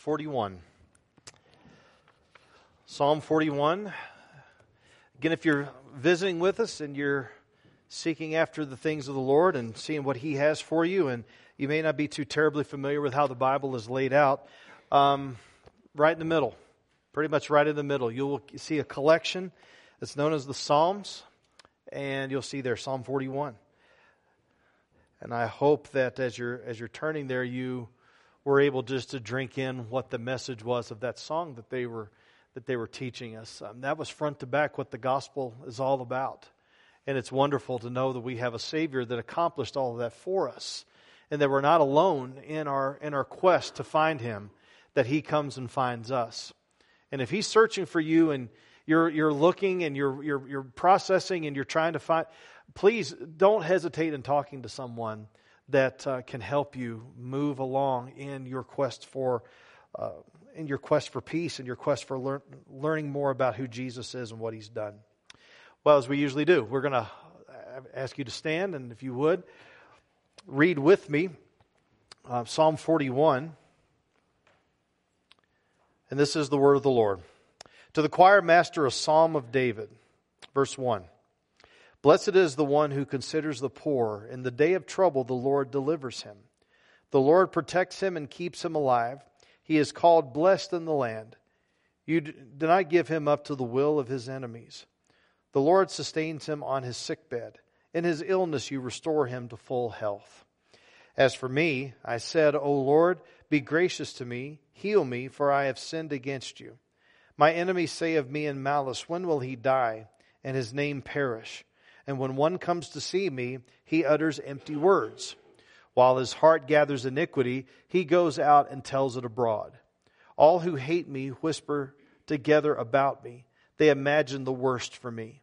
41. Psalm 41. Again, if you're visiting with us and you're seeking after the things of the Lord and seeing what He has for you, and you may not be too terribly familiar with how the Bible is laid out, um, right in the middle, pretty much right in the middle, you'll see a collection that's known as the Psalms, and you'll see there Psalm 41. And I hope that as you're as you're turning there, you were able just to drink in what the message was of that song that they were that they were teaching us. Um, that was front to back what the gospel is all about. And it's wonderful to know that we have a Savior that accomplished all of that for us, and that we're not alone in our in our quest to find Him. That He comes and finds us. And if He's searching for you, and you're you're looking and you're you're you're processing and you're trying to find, please don't hesitate in talking to someone that uh, can help you move along in your quest for uh, in your quest for peace and your quest for lear- learning more about who Jesus is and what He's done. Well, as we usually do, we're going to ask you to stand, and if you would, read with me uh, Psalm 41. And this is the word of the Lord. To the choir master, a psalm of David, verse 1. Blessed is the one who considers the poor. In the day of trouble, the Lord delivers him. The Lord protects him and keeps him alive. He is called blessed in the land. You do not give him up to the will of his enemies. The Lord sustains him on his sickbed. In his illness, you restore him to full health. As for me, I said, O Lord, be gracious to me, heal me, for I have sinned against you. My enemies say of me in malice, When will he die, and his name perish? And when one comes to see me, he utters empty words. While his heart gathers iniquity, he goes out and tells it abroad. All who hate me whisper together about me. They imagine the worst for me.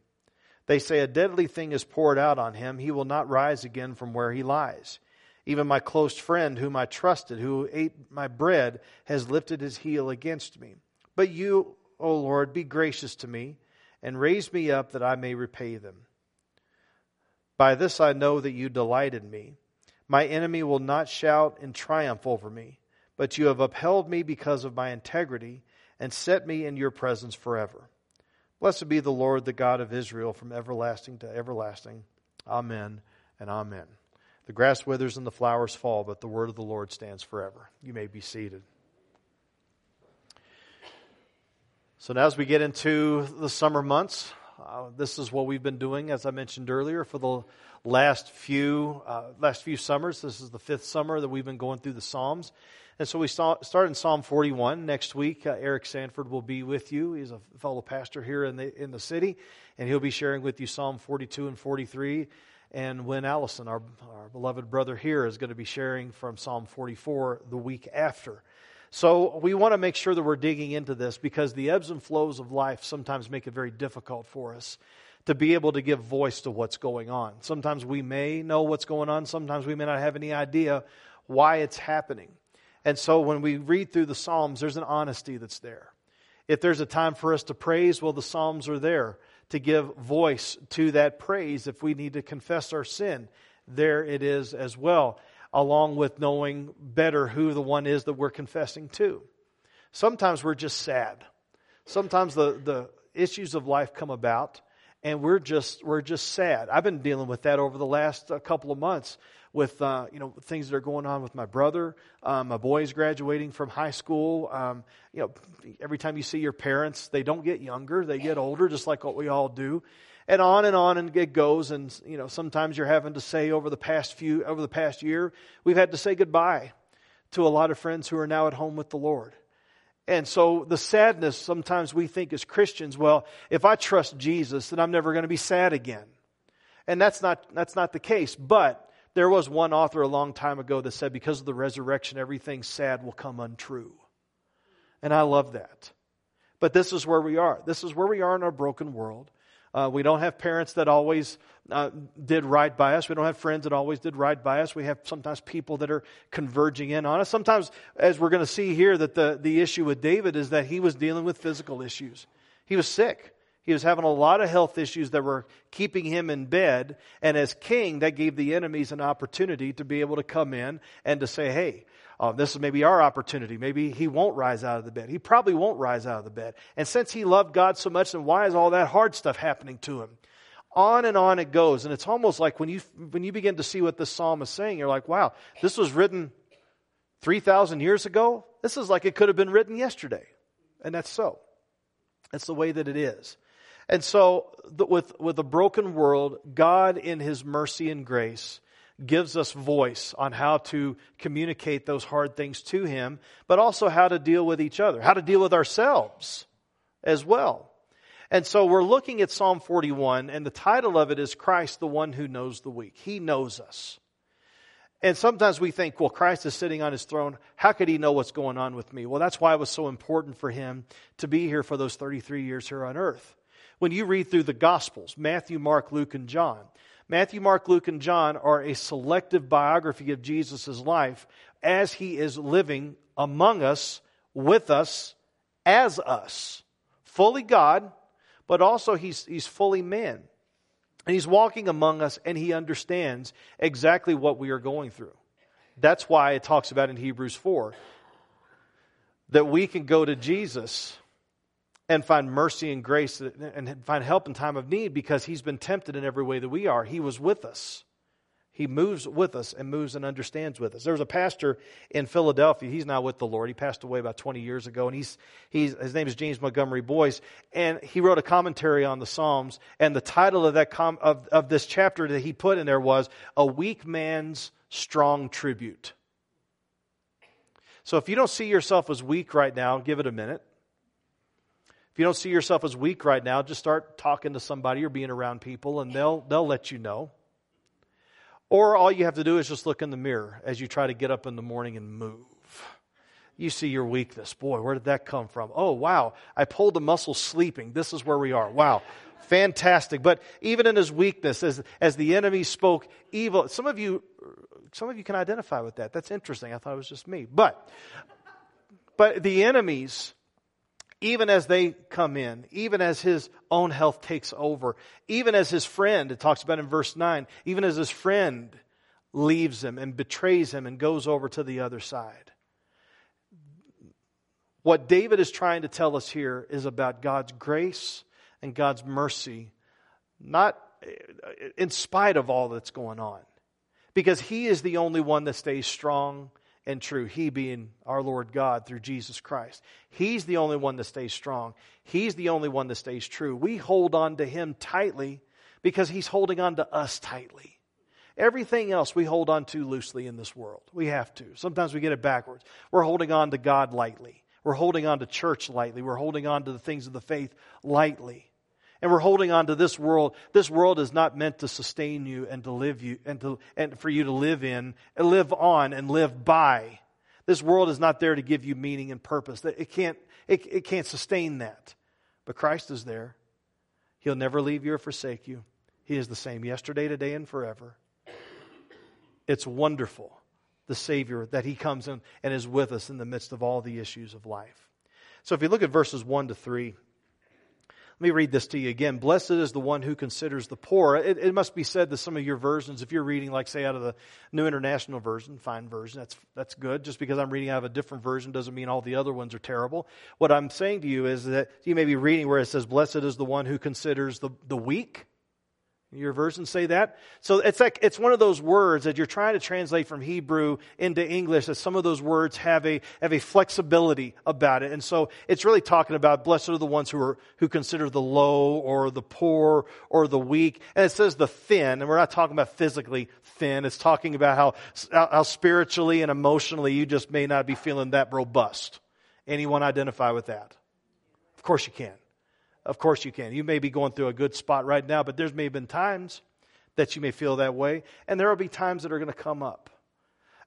They say, A deadly thing is poured out on him. He will not rise again from where he lies. Even my close friend, whom I trusted, who ate my bread, has lifted his heel against me. But you, O Lord, be gracious to me and raise me up that I may repay them. By this I know that you delight in me. My enemy will not shout in triumph over me, but you have upheld me because of my integrity and set me in your presence forever. Blessed be the Lord, the God of Israel, from everlasting to everlasting. Amen and amen. The grass withers and the flowers fall, but the word of the Lord stands forever. You may be seated. So, now as we get into the summer months, uh, this is what we've been doing, as I mentioned earlier, for the last few uh, last few summers. This is the fifth summer that we've been going through the Psalms, and so we start in Psalm 41 next week. Uh, Eric Sanford will be with you. He's a fellow pastor here in the in the city, and he'll be sharing with you Psalm 42 and 43. And Win Allison, our, our beloved brother here, is going to be sharing from Psalm 44 the week after. So we want to make sure that we're digging into this because the ebbs and flows of life sometimes make it very difficult for us to be able to give voice to what's going on. Sometimes we may know what's going on, sometimes we may not have any idea why it's happening. And so when we read through the Psalms, there's an honesty that's there. If there's a time for us to praise, well, the Psalms are there to give voice to that praise. If we need to confess our sin, there it is as well along with knowing better who the one is that we're confessing to. Sometimes we're just sad. Sometimes the, the issues of life come about and we're just we're just sad. I've been dealing with that over the last uh, couple of months with uh, you know things that are going on with my brother. Um, my boy's graduating from high school. Um, you know, every time you see your parents, they don't get younger; they get older, just like what we all do and on and on and it goes and you know sometimes you're having to say over the past few over the past year we've had to say goodbye to a lot of friends who are now at home with the lord. And so the sadness sometimes we think as christians well if i trust jesus then i'm never going to be sad again. And that's not that's not the case but there was one author a long time ago that said because of the resurrection everything sad will come untrue. And i love that. But this is where we are. This is where we are in our broken world uh, we don't have parents that always uh, did right by us. We don't have friends that always did right by us. We have sometimes people that are converging in on us. Sometimes, as we're going to see here, that the, the issue with David is that he was dealing with physical issues. He was sick. He was having a lot of health issues that were keeping him in bed. And as king, that gave the enemies an opportunity to be able to come in and to say, hey, uh, this is maybe our opportunity. Maybe he won't rise out of the bed. He probably won't rise out of the bed. And since he loved God so much, then why is all that hard stuff happening to him? On and on it goes. And it's almost like when you, when you begin to see what this psalm is saying, you're like, wow, this was written 3,000 years ago? This is like it could have been written yesterday. And that's so. That's the way that it is. And so, with, with a broken world, God, in His mercy and grace, gives us voice on how to communicate those hard things to Him, but also how to deal with each other, how to deal with ourselves as well. And so we're looking at Psalm 41, and the title of it is Christ, the one who knows the weak. He knows us. And sometimes we think, well, Christ is sitting on his throne. How could he know what's going on with me? Well, that's why it was so important for him to be here for those 33 years here on earth. When you read through the Gospels, Matthew, Mark, Luke, and John, Matthew, Mark, Luke, and John are a selective biography of Jesus' life as he is living among us, with us, as us. Fully God, but also he's, he's fully man. And he's walking among us and he understands exactly what we are going through. That's why it talks about in Hebrews 4 that we can go to Jesus and find mercy and grace and find help in time of need because he's been tempted in every way that we are. He was with us. He moves with us and moves and understands with us. There was a pastor in Philadelphia. He's now with the Lord. He passed away about 20 years ago, and he's, he's, his name is James Montgomery Boice. And he wrote a commentary on the Psalms, and the title of, that com, of, of this chapter that he put in there was A Weak Man's Strong Tribute. So if you don't see yourself as weak right now, give it a minute. If you don't see yourself as weak right now, just start talking to somebody or being around people, and they'll, they'll let you know. Or all you have to do is just look in the mirror as you try to get up in the morning and move. You see your weakness. Boy, where did that come from? Oh, wow. I pulled a muscle sleeping. This is where we are. Wow. Fantastic. But even in his weakness, as, as the enemy spoke evil, some of you, some of you can identify with that. That's interesting. I thought it was just me. But, but the enemies even as they come in, even as his own health takes over, even as his friend, it talks about in verse 9, even as his friend leaves him and betrays him and goes over to the other side. What David is trying to tell us here is about God's grace and God's mercy, not in spite of all that's going on. Because he is the only one that stays strong and true. He being our Lord God through Jesus Christ. He's the only one that stays strong. He's the only one that stays true. We hold on to Him tightly because He's holding on to us tightly. Everything else we hold on to loosely in this world. We have to. Sometimes we get it backwards. We're holding on to God lightly. We're holding on to church lightly. We're holding on to the things of the faith lightly and we're holding on to this world. This world is not meant to sustain you and to live you and to and for you to live in and live on and live by. This world is not there to give you meaning and purpose. It can't it, it can't sustain that. But Christ is there. He'll never leave you or forsake you. He is the same yesterday, today, and forever. It's wonderful, the Savior, that He comes in and is with us in the midst of all the issues of life. So if you look at verses 1 to 3, let me read this to you again. Blessed is the one who considers the poor. It, it, must be said that some of your versions, if you're reading, like, say, out of the New International Version, fine version, that's, that's good. Just because I'm reading out of a different version doesn't mean all the other ones are terrible. What I'm saying to you is that you may be reading where it says, Blessed is the one who considers the, the weak your versions say that? So it's like it's one of those words that you're trying to translate from Hebrew into English that some of those words have a have a flexibility about it. And so it's really talking about blessed are the ones who are who consider the low or the poor or the weak. And it says the thin, and we're not talking about physically thin. It's talking about how how spiritually and emotionally you just may not be feeling that robust. Anyone identify with that? Of course you can. Of course you can. You may be going through a good spot right now, but there's may have been times that you may feel that way, and there will be times that are going to come up.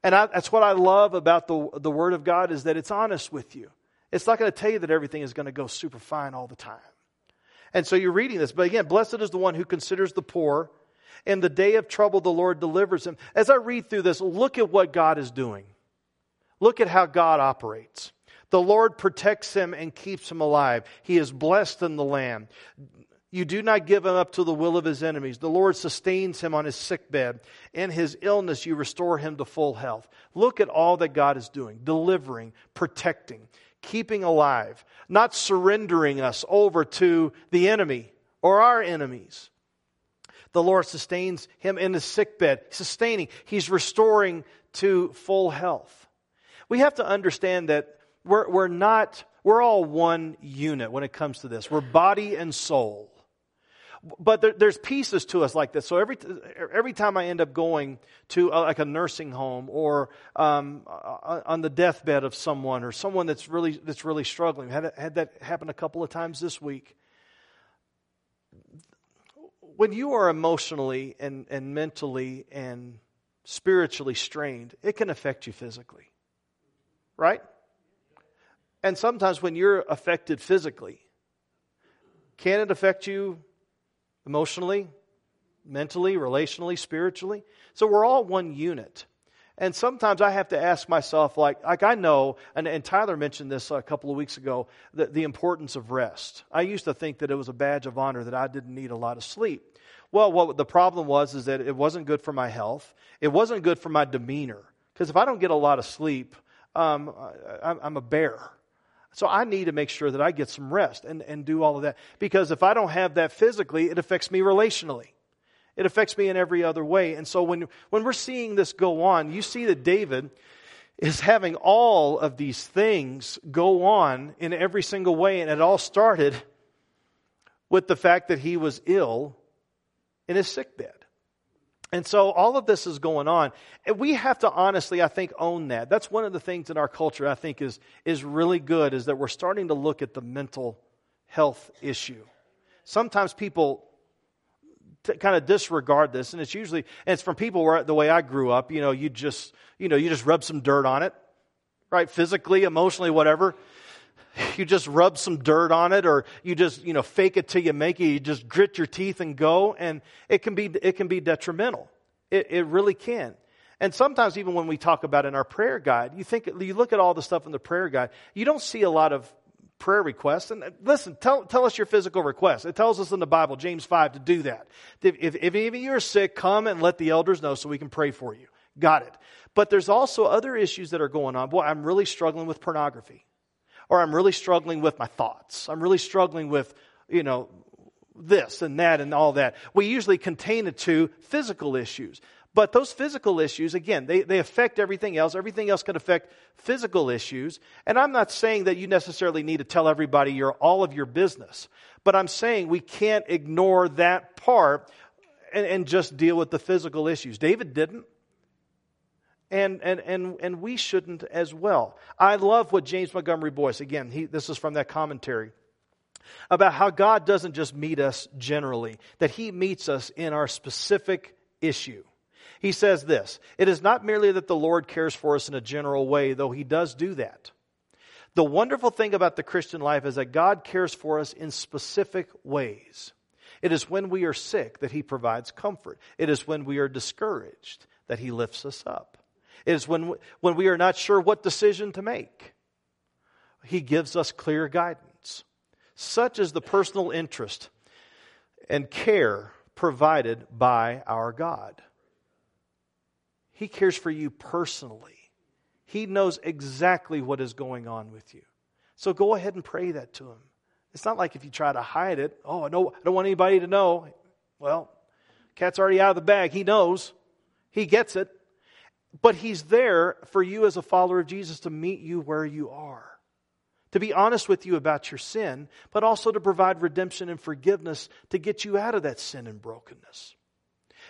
And I, that's what I love about the, the Word of God is that it's honest with you. It's not going to tell you that everything is going to go super fine all the time. And so you're reading this. But again, blessed is the one who considers the poor. In the day of trouble, the Lord delivers him. As I read through this, look at what God is doing. Look at how God operates. The Lord protects him and keeps him alive. He is blessed in the land. You do not give him up to the will of his enemies. The Lord sustains him on his sick bed. In his illness, you restore him to full health. Look at all that God is doing delivering, protecting, keeping alive, not surrendering us over to the enemy or our enemies. The Lord sustains him in his sick bed, sustaining. He's restoring to full health. We have to understand that we're, we're not, we're all one unit when it comes to this. We're body and soul. But there, there's pieces to us like this. So every, every time I end up going to a, like a nursing home or um, on the deathbed of someone or someone that's really, that's really struggling, had, had that happen a couple of times this week. When you are emotionally and, and mentally and spiritually strained, it can affect you physically. Right? And sometimes when you're affected physically, can it affect you emotionally, mentally, relationally, spiritually. So we're all one unit. And sometimes I have to ask myself, like, like I know, and, and Tyler mentioned this a couple of weeks ago, the, the importance of rest. I used to think that it was a badge of honor that I didn't need a lot of sleep. Well, what the problem was is that it wasn't good for my health. It wasn't good for my demeanor. Because if I don't get a lot of sleep, um, I, I'm a bear. So I need to make sure that I get some rest and, and do all of that. Because if I don't have that physically, it affects me relationally. It affects me in every other way. And so when, when we're seeing this go on, you see that David is having all of these things go on in every single way. And it all started with the fact that he was ill in his sick bed. And so all of this is going on. And we have to honestly, I think, own that. That's one of the things in our culture I think is, is really good is that we're starting to look at the mental health issue. Sometimes people t- kind of disregard this, and it's usually, and it's from people where the way I grew up, you know, you just, you know, you just rub some dirt on it, right? Physically, emotionally, whatever you just rub some dirt on it or you just you know fake it till you make it. You just grit your teeth and go and it can be it can be detrimental. It, it really can. And sometimes even when we talk about in our prayer guide you think you look at all the stuff in the prayer guide you don't see a lot of prayer requests. And uh, listen tell, tell us your physical requests it tells us in the bible james 5 to do that. If, if, if any of you are sick come and let the elders know so we can pray for you. Got it. But there's also other issues that are going on. Boy i'm really struggling with pornography or I'm really struggling with my thoughts. I'm really struggling with, you know, this and that and all that. We usually contain it to physical issues. But those physical issues, again, they, they affect everything else. Everything else can affect physical issues. And I'm not saying that you necessarily need to tell everybody your, all of your business. But I'm saying we can't ignore that part and, and just deal with the physical issues. David didn't and, and, and, and we shouldn't as well. I love what James Montgomery Boice, again, he, this is from that commentary, about how God doesn't just meet us generally, that He meets us in our specific issue. He says this It is not merely that the Lord cares for us in a general way, though He does do that. The wonderful thing about the Christian life is that God cares for us in specific ways. It is when we are sick that He provides comfort. It is when we are discouraged that He lifts us up is when, when we are not sure what decision to make. He gives us clear guidance. Such is the personal interest and care provided by our God. He cares for you personally. He knows exactly what is going on with you. So go ahead and pray that to him. It's not like if you try to hide it, oh, no, I don't want anybody to know. Well, cat's already out of the bag. He knows. He gets it. But He's there for you as a follower of Jesus to meet you where you are, to be honest with you about your sin, but also to provide redemption and forgiveness to get you out of that sin and brokenness.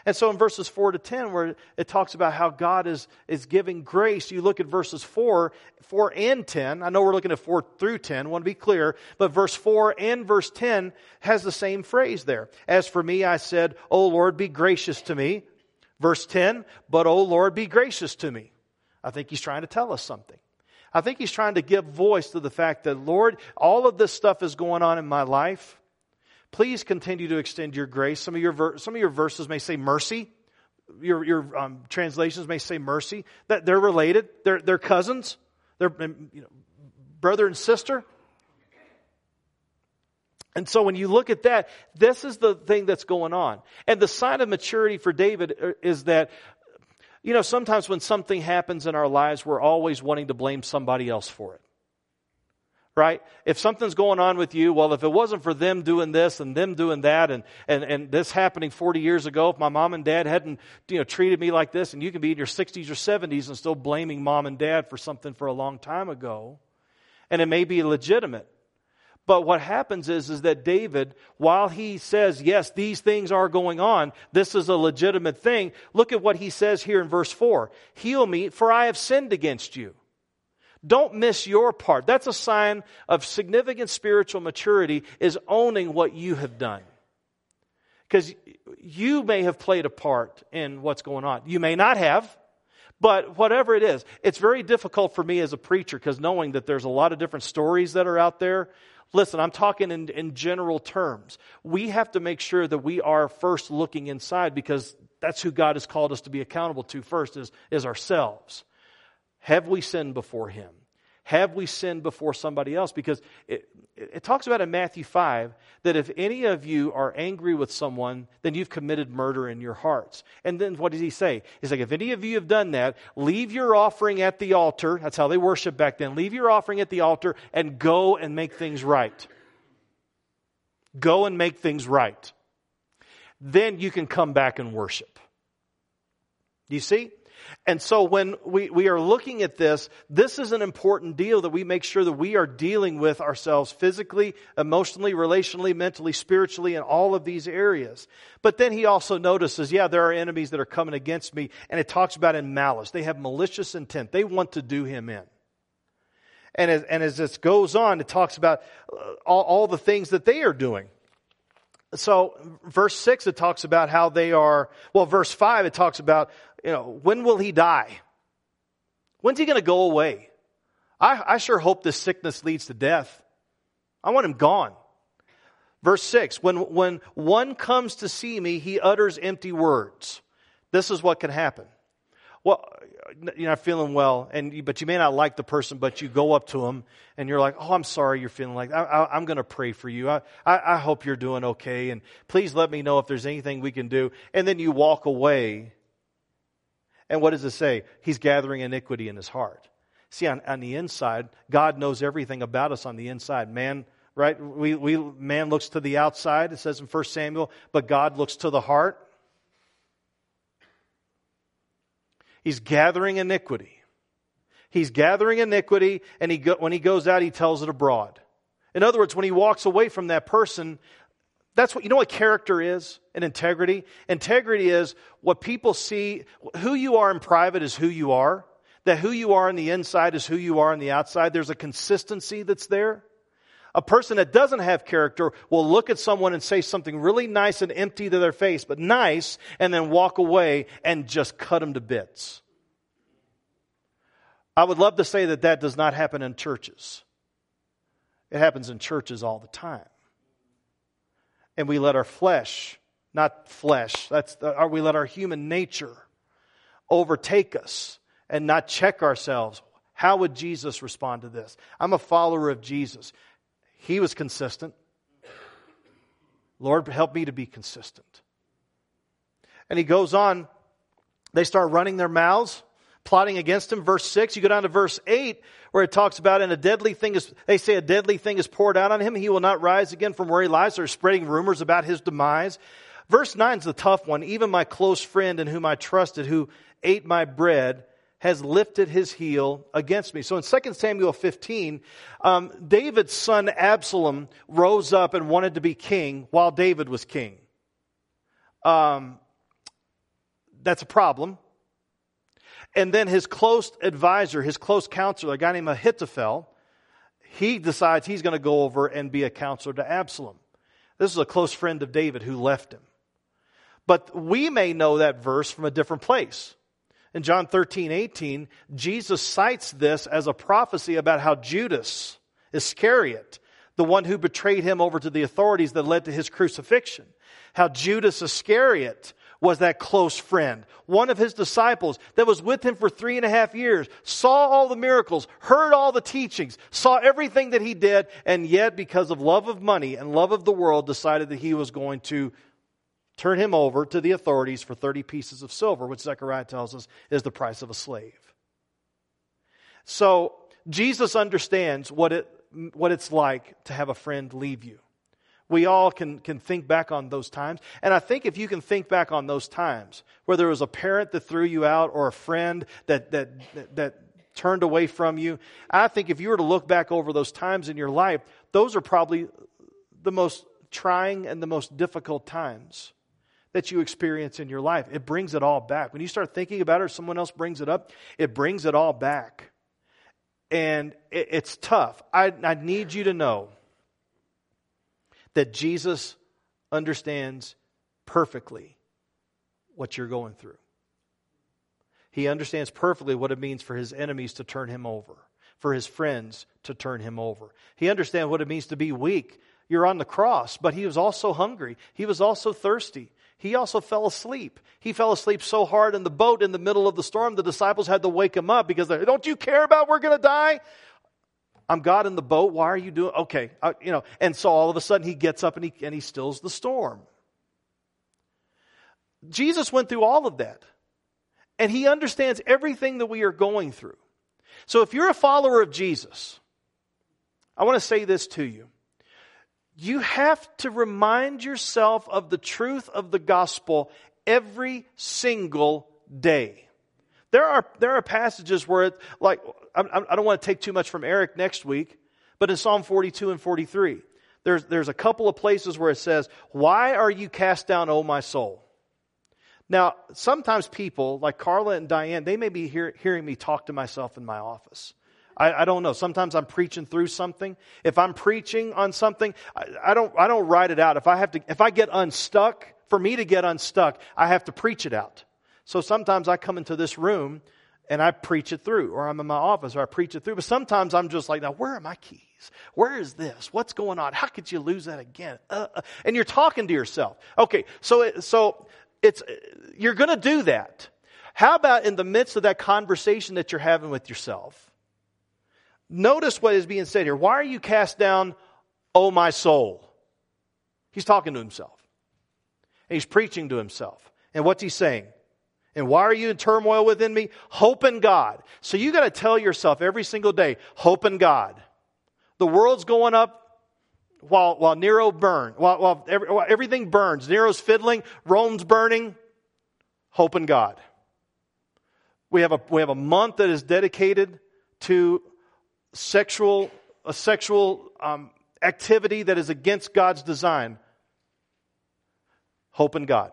And so in verses 4 to 10, where it talks about how God is, is giving grace, you look at verses 4, 4 and 10. I know we're looking at 4 through 10, I want to be clear, but verse 4 and verse 10 has the same phrase there. As for me, I said, O Lord, be gracious to me. Verse 10, but O Lord, be gracious to me. I think he's trying to tell us something. I think he's trying to give voice to the fact that, Lord, all of this stuff is going on in my life. Please continue to extend your grace. Some of your, ver- some of your verses may say mercy. Your, your um, translations may say mercy. That they're related. They're, they're cousins. They're you know, brother and sister. And so when you look at that, this is the thing that's going on. And the sign of maturity for David is that, you know, sometimes when something happens in our lives, we're always wanting to blame somebody else for it. Right? If something's going on with you, well, if it wasn't for them doing this and them doing that and, and, and this happening 40 years ago, if my mom and dad hadn't, you know, treated me like this, and you can be in your 60s or 70s and still blaming mom and dad for something for a long time ago. And it may be legitimate. But what happens is, is that David, while he says, yes, these things are going on, this is a legitimate thing, look at what he says here in verse 4. Heal me, for I have sinned against you. Don't miss your part. That's a sign of significant spiritual maturity is owning what you have done. Because you may have played a part in what's going on. You may not have, but whatever it is, it's very difficult for me as a preacher because knowing that there's a lot of different stories that are out there, Listen, I'm talking in, in general terms. We have to make sure that we are first looking inside because that's who God has called us to be accountable to first is, is ourselves. Have we sinned before Him? Have we sinned before somebody else? Because it, it talks about in Matthew 5 that if any of you are angry with someone, then you've committed murder in your hearts. And then what does he say? He's like, if any of you have done that, leave your offering at the altar. That's how they worship back then. Leave your offering at the altar and go and make things right. Go and make things right. Then you can come back and worship. Do you see? And so when we, we are looking at this, this is an important deal that we make sure that we are dealing with ourselves physically, emotionally, relationally, mentally, spiritually, in all of these areas. But then he also notices, yeah, there are enemies that are coming against me. And it talks about in malice. They have malicious intent. They want to do him in. And as, and as this goes on, it talks about uh, all, all the things that they are doing. So, verse 6, it talks about how they are, well, verse 5, it talks about you know, when will he die? When's he going to go away? I, I sure hope this sickness leads to death. I want him gone. Verse 6 when, when one comes to see me, he utters empty words. This is what can happen. Well, you're not feeling well, and but you may not like the person, but you go up to them and you're like, "Oh, I'm sorry, you're feeling like I, am going to pray for you. I, I, I hope you're doing okay, and please let me know if there's anything we can do." And then you walk away, and what does it say? He's gathering iniquity in his heart. See, on, on the inside, God knows everything about us on the inside. Man, right? We, we, man looks to the outside, it says in 1 Samuel, but God looks to the heart. He's gathering iniquity. He's gathering iniquity, and he go, when he goes out, he tells it abroad. In other words, when he walks away from that person, that's what, you know what character is and integrity? Integrity is what people see, who you are in private is who you are. That who you are on the inside is who you are on the outside. There's a consistency that's there. A person that doesn't have character will look at someone and say something really nice and empty to their face, but nice, and then walk away and just cut them to bits. I would love to say that that does not happen in churches. It happens in churches all the time and we let our flesh, not flesh, that's uh, the, we let our human nature overtake us and not check ourselves. How would Jesus respond to this? I'm a follower of Jesus. He was consistent. Lord, help me to be consistent. And he goes on, they start running their mouths plotting against him. Verse 6, you go down to verse 8, where it talks about, and a deadly thing is, they say a deadly thing is poured out on him. He will not rise again from where he lies. They're spreading rumors about his demise. Verse 9 is the tough one. Even my close friend in whom I trusted, who ate my bread, has lifted his heel against me. So in 2 Samuel 15, um, David's son Absalom rose up and wanted to be king while David was king. Um, that's a problem and then his close advisor, his close counselor, a guy named Ahithophel, he decides he's going to go over and be a counselor to Absalom. This is a close friend of David who left him. But we may know that verse from a different place. In John 13, 18, Jesus cites this as a prophecy about how Judas Iscariot, the one who betrayed him over to the authorities that led to his crucifixion, how Judas Iscariot was that close friend, one of his disciples that was with him for three and a half years, saw all the miracles, heard all the teachings, saw everything that he did, and yet, because of love of money and love of the world, decided that he was going to turn him over to the authorities for 30 pieces of silver, which Zechariah tells us is the price of a slave. So, Jesus understands what, it, what it's like to have a friend leave you. We all can, can think back on those times. And I think if you can think back on those times, whether it was a parent that threw you out or a friend that, that, that, that turned away from you, I think if you were to look back over those times in your life, those are probably the most trying and the most difficult times that you experience in your life. It brings it all back. When you start thinking about it or someone else brings it up, it brings it all back. And it, it's tough. I, I need you to know that Jesus understands perfectly what you're going through. He understands perfectly what it means for his enemies to turn him over, for his friends to turn him over. He understands what it means to be weak. You're on the cross, but he was also hungry. He was also thirsty. He also fell asleep. He fell asleep so hard in the boat in the middle of the storm, the disciples had to wake him up because they, don't you care about we're going to die? I'm God in the boat. Why are you doing? Okay, I, you know. And so all of a sudden he gets up and he, and he stills the storm. Jesus went through all of that. And he understands everything that we are going through. So if you're a follower of Jesus, I want to say this to you. You have to remind yourself of the truth of the gospel every single day. There are, there are passages where it, like, I, I don't want to take too much from Eric next week, but in Psalm 42 and 43, there's, there's a couple of places where it says, Why are you cast down, O my soul? Now, sometimes people, like Carla and Diane, they may be hear, hearing me talk to myself in my office. I, I, don't know. Sometimes I'm preaching through something. If I'm preaching on something, I, I, don't, I don't write it out. If I have to, if I get unstuck, for me to get unstuck, I have to preach it out. So sometimes I come into this room and I preach it through, or I'm in my office or I preach it through. But sometimes I'm just like, now, where are my keys? Where is this? What's going on? How could you lose that again? Uh, uh. And you're talking to yourself. Okay, so it, so it's you're going to do that. How about in the midst of that conversation that you're having with yourself? Notice what is being said here. Why are you cast down, oh my soul? He's talking to himself. And he's preaching to himself. And what's he saying? And why are you in turmoil within me? Hope in God. So you got to tell yourself every single day, hope in God. The world's going up while, while Nero burned, while, while, every, while everything burns. Nero's fiddling, Rome's burning. Hope in God. We have a, we have a month that is dedicated to sexual, a sexual um, activity that is against God's design. Hope in God.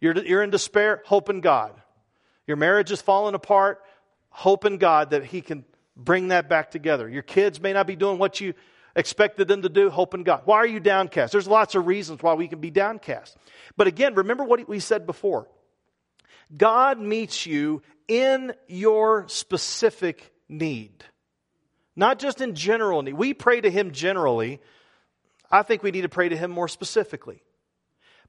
You're, you're in despair, hope in God. Your marriage is falling apart, hope in God that He can bring that back together. Your kids may not be doing what you expected them to do, hope in God. Why are you downcast? There's lots of reasons why we can be downcast. But again, remember what we said before God meets you in your specific need, not just in general need. We pray to Him generally. I think we need to pray to Him more specifically.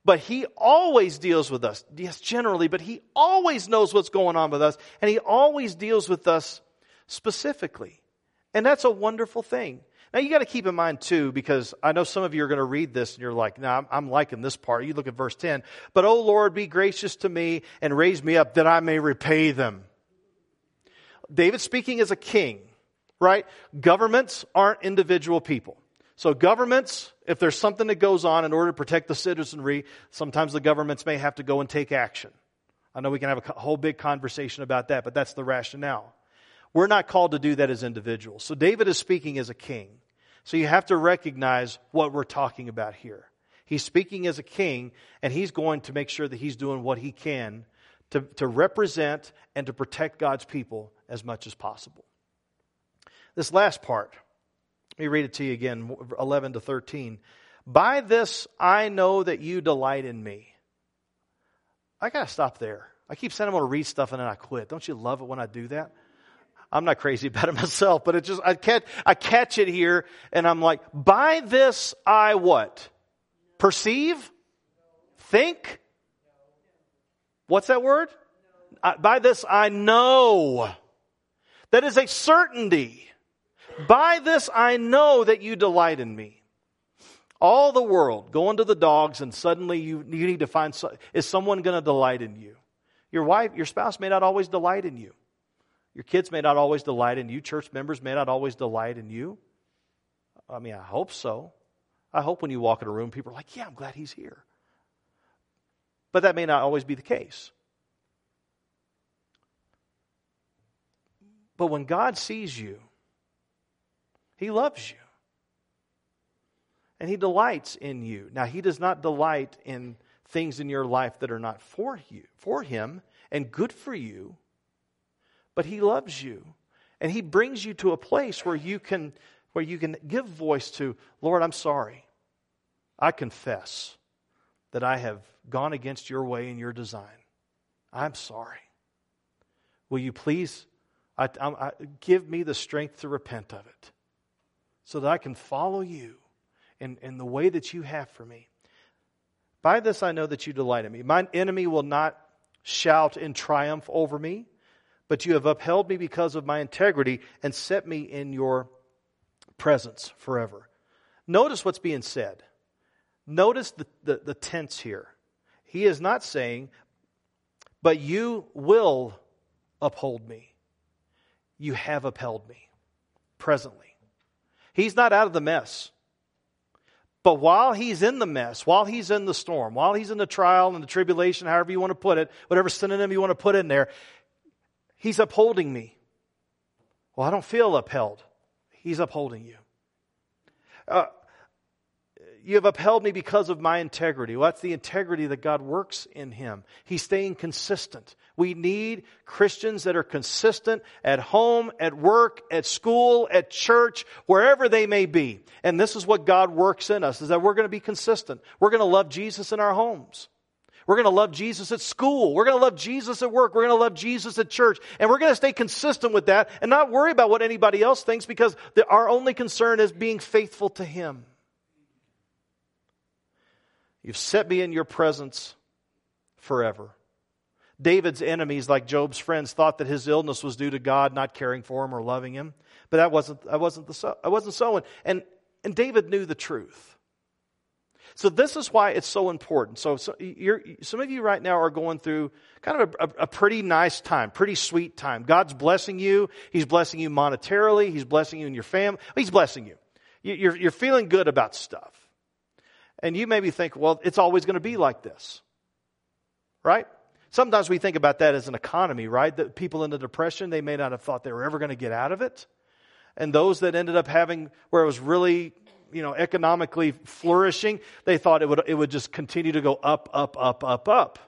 But he always deals with us. Yes, generally, but he always knows what's going on with us, and he always deals with us specifically. And that's a wonderful thing. Now you got to keep in mind too, because I know some of you are going to read this and you're like, "No, I'm, I'm liking this part." You look at verse ten. But oh Lord, be gracious to me and raise me up that I may repay them. David speaking as a king, right? Governments aren't individual people. So governments, if there's something that goes on in order to protect the citizenry, sometimes the governments may have to go and take action. I know we can have a whole big conversation about that, but that's the rationale. We're not called to do that as individuals. So David is speaking as a king. So you have to recognize what we're talking about here. He's speaking as a king, and he's going to make sure that he's doing what he can to, to represent and to protect God's people as much as possible. This last part, let me read it to you again 11 to 13. By this I know that you delight in me. I got to stop there. I keep saying I'm going to read stuff and then I quit. Don't you love it when I do that? I'm not crazy about it myself, but it just, I catch, I catch it here and I'm like, by this I what? Perceive? Think? What's that word? I, by this I know. That is a certainty. By this I know that you delight in me. All the world going to the dogs and suddenly you, you need to find, is someone going to delight in you? Your wife, your spouse may not always delight in you. Your kids may not always delight in you. Church members may not always delight in you. I mean, I hope so. I hope when you walk in a room, people are like, yeah, I'm glad he's here. But that may not always be the case. But when God sees you, He loves you. And He delights in you. Now, He does not delight in things in your life that are not for you, for Him and good for you, but He loves you. And He brings you to a place where you can, where you can give voice to, Lord, I'm sorry. I confess that I have gone against your way and your design. I'm sorry. Will you please I, I, give me the strength to repent of it so that I can follow you in, in the way that you have for me? By this I know that you delight in me. My enemy will not shout in triumph over me, but you have upheld me because of my integrity and set me in your presence forever. Notice what's being said. Notice the, the, the tense here. He is not saying, but you will uphold me. You have upheld me presently. He's not out of the mess. But while he's in the mess, while he's in the storm, while he's in the trial and the tribulation, however you want to put it, whatever synonym you want to put in there, he's upholding me. Well, I don't feel upheld. He's upholding you. Uh, you have upheld me because of my integrity. Well, that's the integrity that God works in him. He's staying consistent. We need Christians that are consistent at home, at work, at school, at church, wherever they may be. And this is what God works in us, is that we're going to be consistent. We're going to love Jesus in our homes. We're going to love Jesus at school. We're going to love Jesus at work. We're going to love Jesus at church. And we're going to stay consistent with that and not worry about what anybody else thinks because our only concern is being faithful to Him. You've set me in your presence forever. David's enemies, like Job's friends, thought that his illness was due to God not caring for him or loving him. But that wasn't, that wasn't, the I wasn't so. And, and David knew the truth. So this is why it's so important. So, so some of you right now are going through kind of a, a, pretty nice time, pretty sweet time. God's blessing you. He's blessing you monetarily. He's blessing you in your family. He's blessing you. You're, you're feeling good about stuff. And you maybe think, well, it's always going to be like this. Right? Sometimes we think about that as an economy, right? That people in the depression, they may not have thought they were ever going to get out of it. And those that ended up having where it was really, you know, economically flourishing, they thought it would, it would just continue to go up, up, up, up, up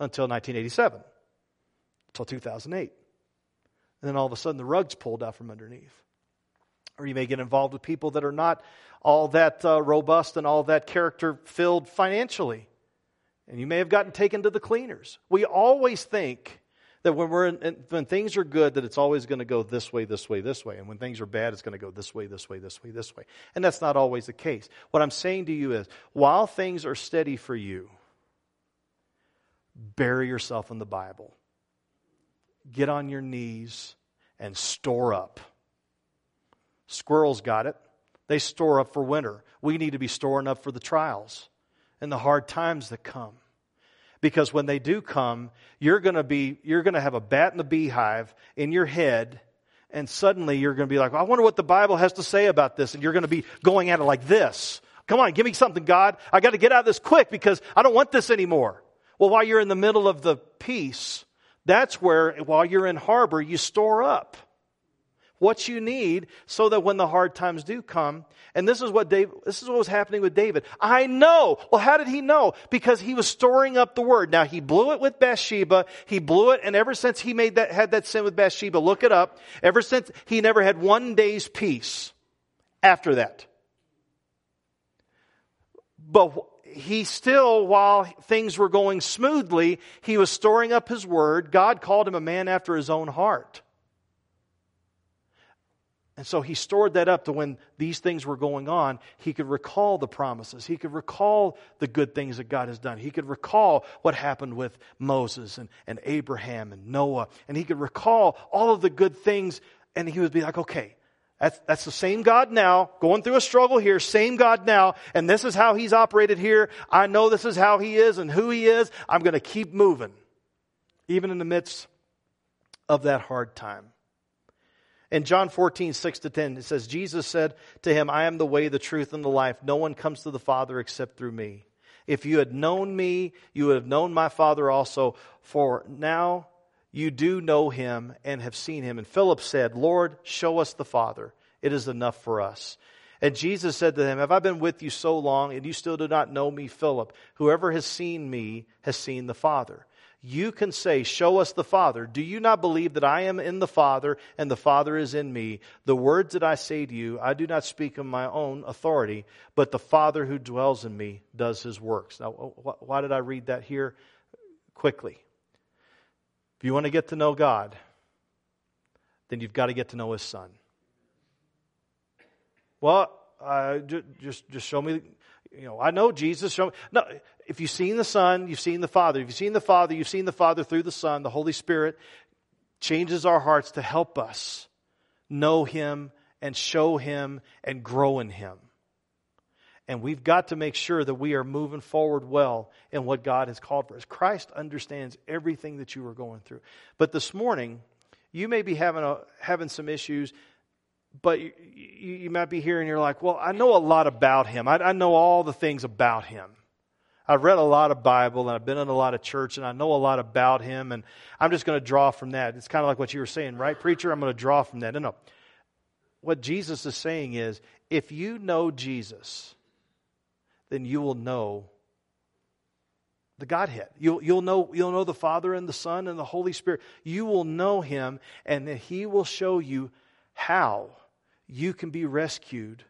until 1987, until 2008. And then all of a sudden the rug's pulled out from underneath. Or you may get involved with people that are not all that uh, robust and all that character filled financially. And you may have gotten taken to the cleaners. We always think that when, we're in, when things are good, that it's always going to go this way, this way, this way. And when things are bad, it's going to go this way, this way, this way, this way. And that's not always the case. What I'm saying to you is while things are steady for you, bury yourself in the Bible. Get on your knees and store up. Squirrels got it. They store up for winter. We need to be storing up for the trials and the hard times that come. Because when they do come, you're going to be, you're going to have a bat in the beehive in your head and suddenly you're going to be like, well, I wonder what the Bible has to say about this. And you're going to be going at it like this. Come on, give me something, God. I got to get out of this quick because I don't want this anymore. Well, while you're in the middle of the peace, that's where, while you're in harbor, you store up what you need so that when the hard times do come and this is what this is what was happening with David. I know. Well, how did he know? Because he was storing up the word. Now he blew it with Bathsheba. He blew it and ever since he made that, had that sin with Bathsheba, look it up. Ever since he never had one day's peace after that. But he still, while things were going smoothly, he was storing up his word. God called him a man after his own heart. And so he stored that up to when these things were going on, he could recall the promises. He could recall the good things that God has done. He could recall what happened with Moses and, and Abraham and Noah. And he could recall all of the good things. And he would be like, okay, that's, that's the same God now, going through a struggle here, same God now, and this is how he's operated here. I know this is how he is and who he is. I'm going to keep moving, even in the midst of that hard time. In John 14, 6 to 10, it says, Jesus said to him, I am the way, the truth, and the life. No one comes to the Father except through me. If you had known me, you would have known my Father also, for now you do know him and have seen him. And Philip said, Lord, show us the Father. It is enough for us. And Jesus said to him, Have I been with you so long, and you still do not know me, Philip? Whoever has seen me has seen the Father you can say, Show us the Father. Do you not believe that I am in the Father and the Father is in me? The words that I say to you, I do not speak of my own authority, but the Father who dwells in me does his works. Now, why did I read that here quickly? If you want to get to know God, then you've got to get to know his Son. Well, uh, just, just show me you know, I know Jesus. Show me. No, if you've seen the Son, you've seen the Father. If you've seen the Father, you've seen the Father through the Son. The Holy Spirit changes our hearts to help us know Him and show Him and grow in Him. And we've got to make sure that we are moving forward well in what God has called for us. Christ understands everything that you are going through. But this morning, you may be having, a, having some issues but you, you, might be here and you're like, well, I know a lot about him. I, I know all the things about him. I've read a lot of Bible and I've been in a lot of church and I know a lot about him and I'm just going to draw from that. It's kind of like what you were saying, right, preacher? I'm going to draw from that. No, no. What Jesus is saying is if you know Jesus, then you will know the Godhead. You'll, you'll, know, you'll know the Father and the Son and the Holy Spirit. You will know him and he will show you how you can be rescued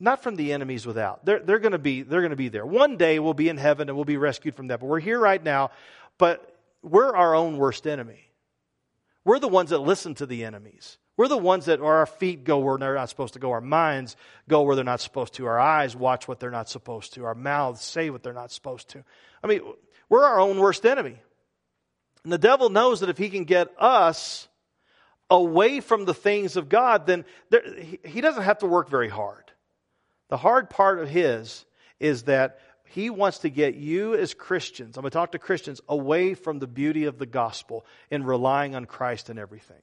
not from the enemies without. They're, they're going to be they're going to be there. One day we'll be in heaven and we'll be rescued from that. But we're here right now. But we're our own worst enemy. We're the ones that listen to the enemies. We're the ones that our feet go where they're not supposed to go. Our minds go where they're not supposed to. Our eyes watch what they're not supposed to. Our mouths say what they're not supposed to. I mean, we're our own worst enemy. And the devil knows that if he can get us away from the things of God, then there, he doesn't have to work very hard. The hard part of his is that he wants to get you as Christians, I'm going to talk to Christians, away from the beauty of the gospel and relying on Christ and everything.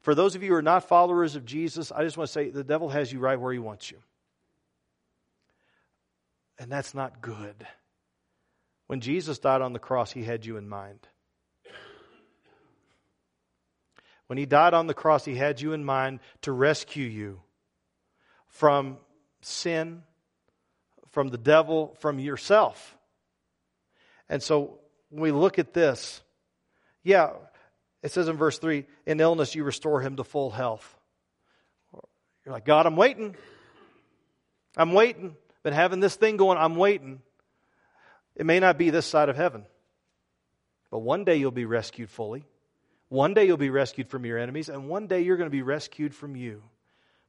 For those of you who are not followers of Jesus, I just want to say the devil has you right where he wants you. And that's not good. When Jesus died on the cross, he had you in mind. When he died on the cross, he had you in mind to rescue you from sin, from the devil, from yourself. And so when we look at this, yeah, it says in verse 3 in illness, you restore him to full health. You're like, God, I'm waiting. I'm waiting. Been having this thing going, I'm waiting. It may not be this side of heaven, but one day you'll be rescued fully. One day you'll be rescued from your enemies, and one day you're going to be rescued from you.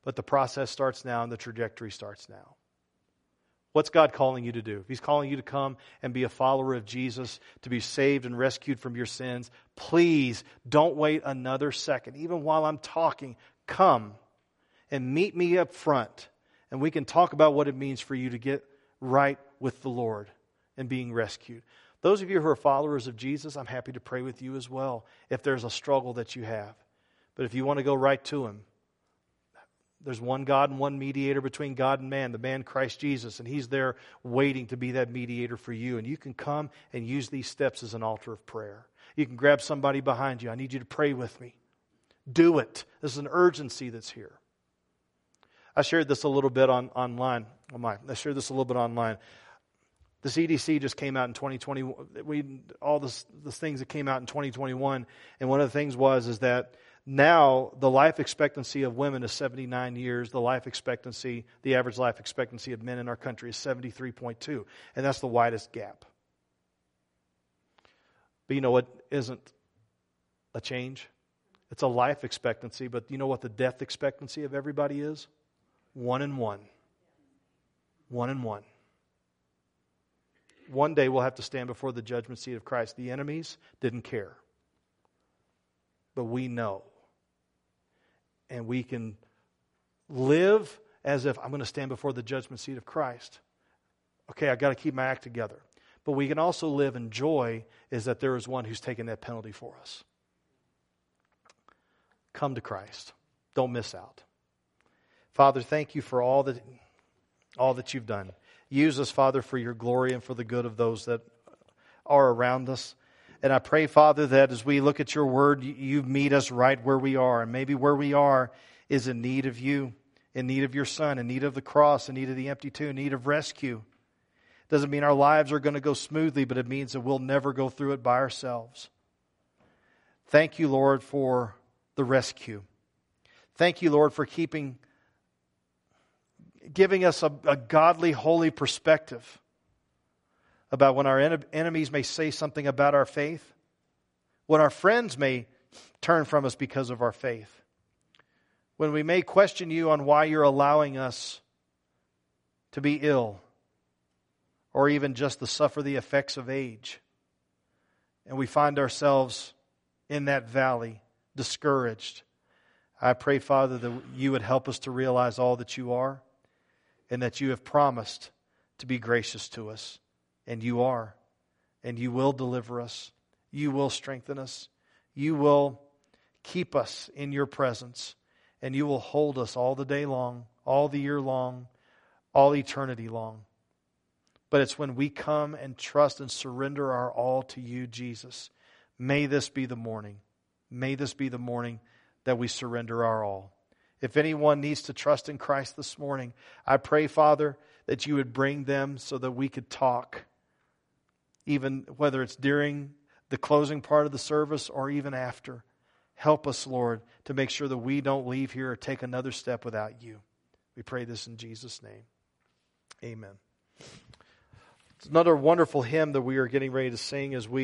But the process starts now and the trajectory starts now. What's God calling you to do? If He's calling you to come and be a follower of Jesus, to be saved and rescued from your sins, please don't wait another second. Even while I'm talking, come and meet me up front, and we can talk about what it means for you to get right with the Lord and being rescued. Those of you who are followers of Jesus, I'm happy to pray with you as well if there's a struggle that you have. But if you want to go right to Him, there's one God and one mediator between God and man, the man Christ Jesus, and He's there waiting to be that mediator for you. And you can come and use these steps as an altar of prayer. You can grab somebody behind you. I need you to pray with me. Do it. This is an urgency that's here. I shared this a little bit on online. Oh my, I shared this a little bit online. The CDC just came out in 2020. We all this, the things that came out in 2021, and one of the things was is that now the life expectancy of women is 79 years. The life expectancy, the average life expectancy of men in our country is 73.2, and that's the widest gap. But you know what isn't a change? It's a life expectancy, but you know what the death expectancy of everybody is? One and one. One and one. One day we'll have to stand before the judgment seat of Christ. The enemies didn't care. But we know. And we can live as if I'm going to stand before the judgment seat of Christ. Okay, I've got to keep my act together. But we can also live in joy is that there is one who's taken that penalty for us. Come to Christ. Don't miss out. Father, thank you for all that all that you've done. Use us, Father, for your glory and for the good of those that are around us. And I pray, Father, that as we look at your word, you meet us right where we are. And maybe where we are is in need of you, in need of your Son, in need of the cross, in need of the empty tomb, in need of rescue. Doesn't mean our lives are going to go smoothly, but it means that we'll never go through it by ourselves. Thank you, Lord, for the rescue. Thank you, Lord, for keeping giving us a, a godly, holy perspective about when our en- enemies may say something about our faith, when our friends may turn from us because of our faith, when we may question you on why you're allowing us to be ill or even just to suffer the effects of age. And we find ourselves in that valley, discouraged. I pray, Father, that you would help us to realize all that you are and that you have promised to be gracious to us. And you are. And you will deliver us. You will strengthen us. You will keep us in your presence. And you will hold us all the day long, all the year long, all eternity long. But it's when we come and trust and surrender our all to you, Jesus. May this be the morning. May this be the morning that we surrender our all. If anyone needs to trust in Christ this morning, I pray, Father, that you would bring them so that we could talk, even whether it's during the closing part of the service or even after. Help us, Lord, to make sure that we don't leave here or take another step without you. We pray this in Jesus' name. Amen. It's another wonderful hymn that we are getting ready to sing as we